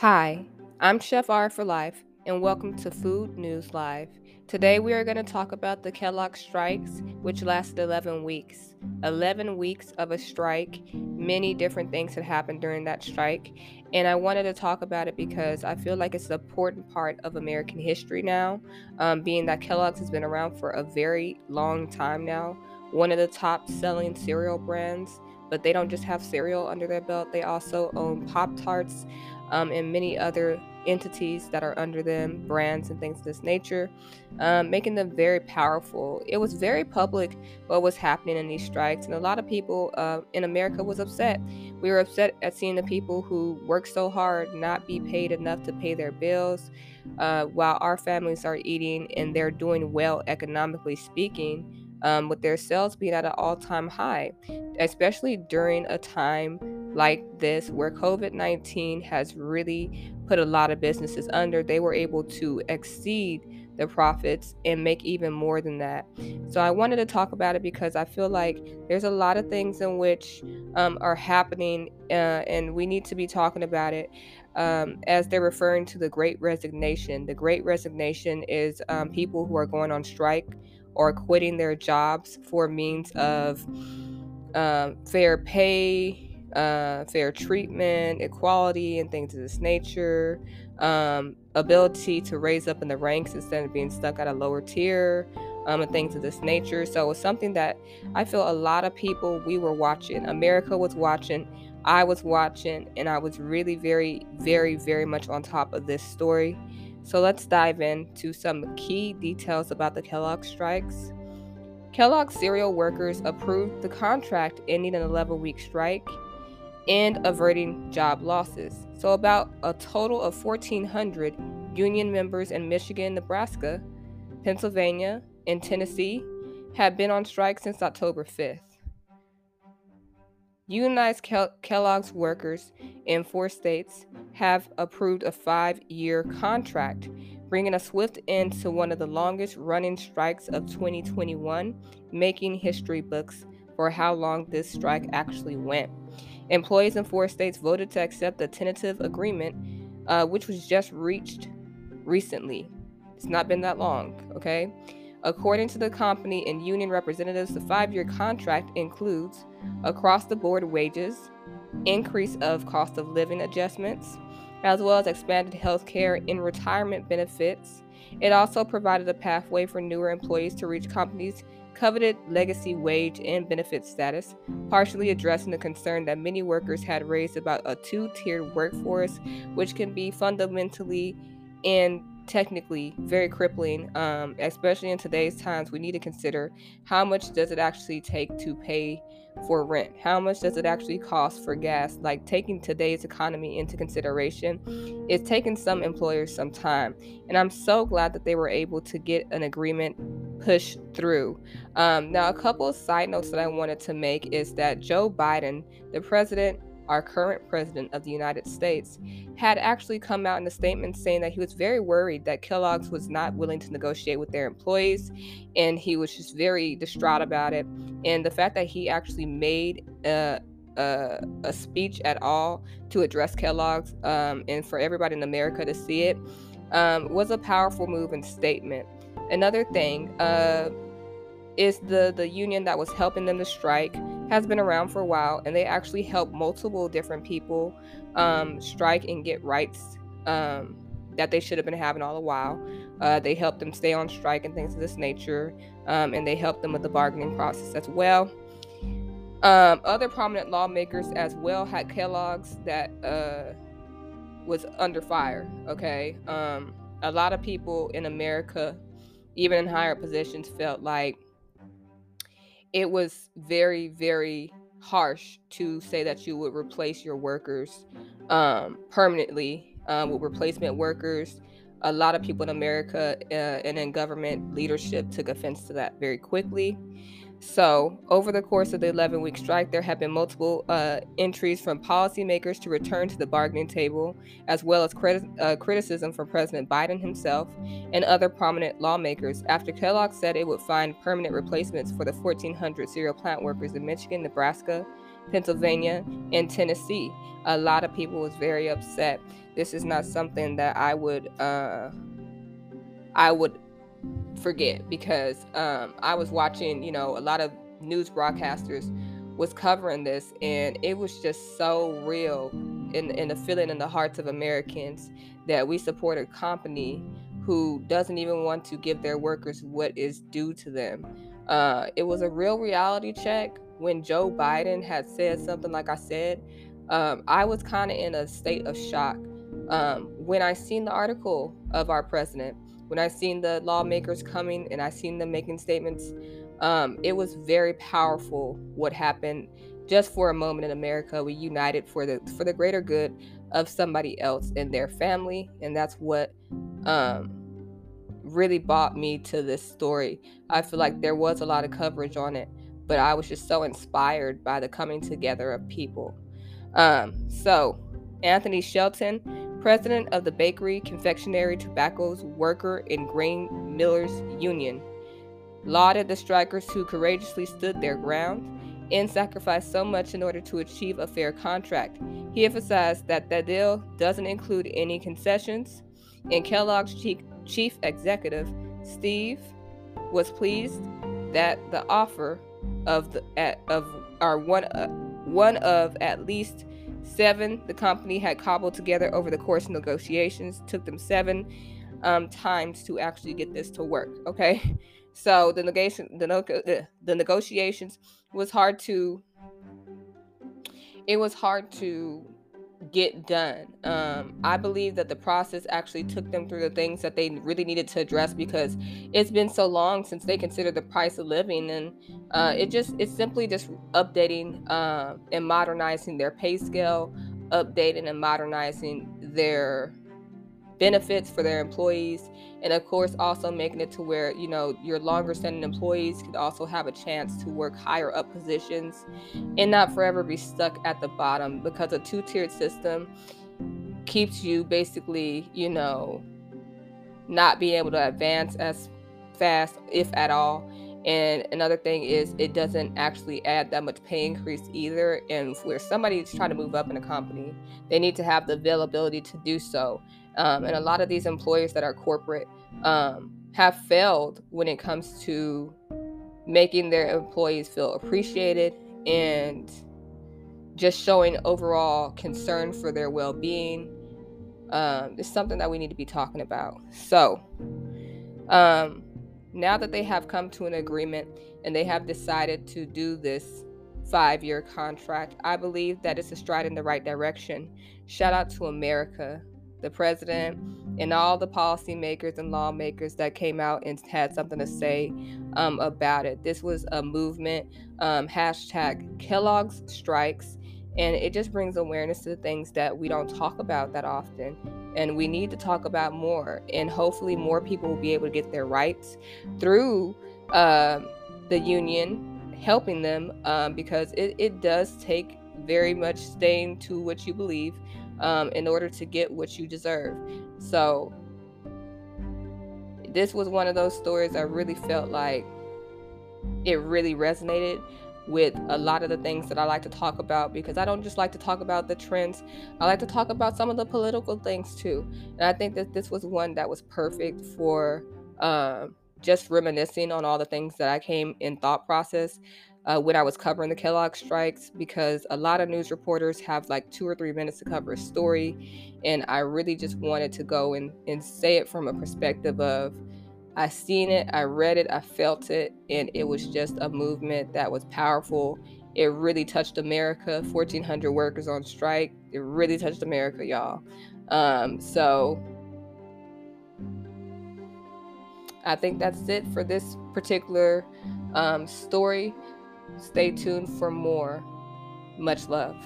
Hi, I'm Chef R for Life, and welcome to Food News Live. Today we are going to talk about the Kellogg strikes, which lasted 11 weeks. 11 weeks of a strike, many different things had happened during that strike, and I wanted to talk about it because I feel like it's an important part of American history now, um, being that Kellogg's has been around for a very long time now, one of the top selling cereal brands but they don't just have cereal under their belt, they also own Pop Tarts um, and many other entities that are under them, brands and things of this nature, um, making them very powerful. It was very public what was happening in these strikes, and a lot of people uh, in America was upset. We were upset at seeing the people who work so hard not be paid enough to pay their bills, uh, while our families are eating and they're doing well economically speaking um, with their sales being at an all time high, especially during a time like this where COVID 19 has really put a lot of businesses under. They were able to exceed the profits and make even more than that. So I wanted to talk about it because I feel like there's a lot of things in which um, are happening uh, and we need to be talking about it. Um, as they're referring to the great resignation. The great resignation is um, people who are going on strike or quitting their jobs for means of uh, fair pay, uh, fair treatment, equality, and things of this nature, um, ability to raise up in the ranks instead of being stuck at a lower tier. Um, and things of this nature. So it's something that I feel a lot of people we were watching. America was watching. I was watching, and I was really very, very, very much on top of this story. So let's dive into some key details about the Kellogg strikes. Kellogg cereal workers approved the contract ending an 11 week strike and averting job losses. So, about a total of 1,400 union members in Michigan, Nebraska, Pennsylvania, and Tennessee have been on strike since October 5th. Unionized Kellogg's workers in four states have approved a five year contract, bringing a swift end to one of the longest running strikes of 2021, making history books for how long this strike actually went. Employees in four states voted to accept the tentative agreement, uh, which was just reached recently. It's not been that long, okay? According to the company and union representatives, the five year contract includes across the board wages, increase of cost of living adjustments, as well as expanded health care and retirement benefits. It also provided a pathway for newer employees to reach companies' coveted legacy wage and benefit status, partially addressing the concern that many workers had raised about a two tiered workforce, which can be fundamentally and technically very crippling um, especially in today's times we need to consider how much does it actually take to pay for rent? How much does it actually cost for gas? Like taking today's economy into consideration it's taken some employers some time. And i'm so glad that they were able to get an agreement pushed through. Um, now a couple of side notes that i wanted to make is that joe biden the president our current president of the United States, had actually come out in a statement saying that he was very worried that Kellogg's was not willing to negotiate with their employees, and he was just very distraught about it. And the fact that he actually made a, a, a speech at all to address Kellogg's um, and for everybody in America to see it um, was a powerful move and statement. Another thing uh, is the the union that was helping them to strike has been around for a while, and they actually help multiple different people um, strike and get rights um, that they should have been having all the while. Uh, they help them stay on strike and things of this nature, um, and they help them with the bargaining process as well. Um, other prominent lawmakers as well had Kellogg's that uh, was under fire. Okay, um, a lot of people in America, even in higher positions, felt like it was very, very harsh to say that you would replace your workers um, permanently um, with replacement workers. A lot of people in America uh, and in government leadership took offense to that very quickly. So, over the course of the 11 week strike, there have been multiple uh, entries from policymakers to return to the bargaining table, as well as uh, criticism from President Biden himself and other prominent lawmakers after Kellogg said it would find permanent replacements for the 1,400 cereal plant workers in Michigan, Nebraska, Pennsylvania, and Tennessee. A lot of people was very upset. This is not something that I would uh, I would forget because um, I was watching, you know, a lot of news broadcasters was covering this, and it was just so real in in the feeling in the hearts of Americans that we support a company who doesn't even want to give their workers what is due to them. Uh, it was a real reality check when Joe Biden had said something like I said. Um, I was kind of in a state of shock um, when I seen the article of our president, when I seen the lawmakers coming and I seen them making statements. Um, it was very powerful what happened just for a moment in America. We united for the for the greater good of somebody else and their family, and that's what um, really brought me to this story. I feel like there was a lot of coverage on it, but I was just so inspired by the coming together of people. Um, so, Anthony Shelton, president of the Bakery, Confectionery, Tobaccos, Worker, and Grain Millers Union, lauded the strikers who courageously stood their ground and sacrificed so much in order to achieve a fair contract. He emphasized that the deal doesn't include any concessions, and Kellogg's chief executive, Steve, was pleased that the offer of the at, of our one uh, one of at least seven the company had cobbled together over the course of negotiations took them seven um, times to actually get this to work. Okay, so the negation the, the the negotiations was hard to it was hard to get done. Um, I believe that the process actually took them through the things that they really needed to address because it's been so long since they considered the price of living, and uh, it just it's simply just updating uh, and modernizing their pay scale, updating and modernizing their benefits for their employees and of course also making it to where you know your longer standing employees could also have a chance to work higher up positions and not forever be stuck at the bottom because a two-tiered system keeps you basically you know not being able to advance as fast if at all. And another thing is it doesn't actually add that much pay increase either and where somebody is trying to move up in a company they need to have the availability to do so um, and a lot of these employers that are corporate um, have failed when it comes to making their employees feel appreciated and just showing overall concern for their well being. Um, it's something that we need to be talking about. So, um, now that they have come to an agreement and they have decided to do this five year contract, I believe that it's a stride in the right direction. Shout out to America the president, and all the policymakers and lawmakers that came out and had something to say um, about it. This was a movement, um, hashtag Kellogg's Strikes, and it just brings awareness to things that we don't talk about that often. And we need to talk about more, and hopefully, more people will be able to get their rights through uh, the union helping them um, because it, it does take very much staying to what you believe um, in order to get what you deserve. So, this was one of those stories I really felt like it really resonated with a lot of the things that I like to talk about because I don't just like to talk about the trends. I like to talk about some of the political things too. And I think that this was one that was perfect for uh, just reminiscing on all the things that I came in thought process uh, when I was covering the Kellogg strikes because a lot of news reporters have like two or three minutes to cover a story. And I really just wanted to go and, and say it from a perspective of I seen it, I read it, I felt it, and it was just a movement that was powerful. It really touched America. 1,400 workers on strike. It really touched America, y'all. Um, so I think that's it for this particular um, story. Stay tuned for more. Much love.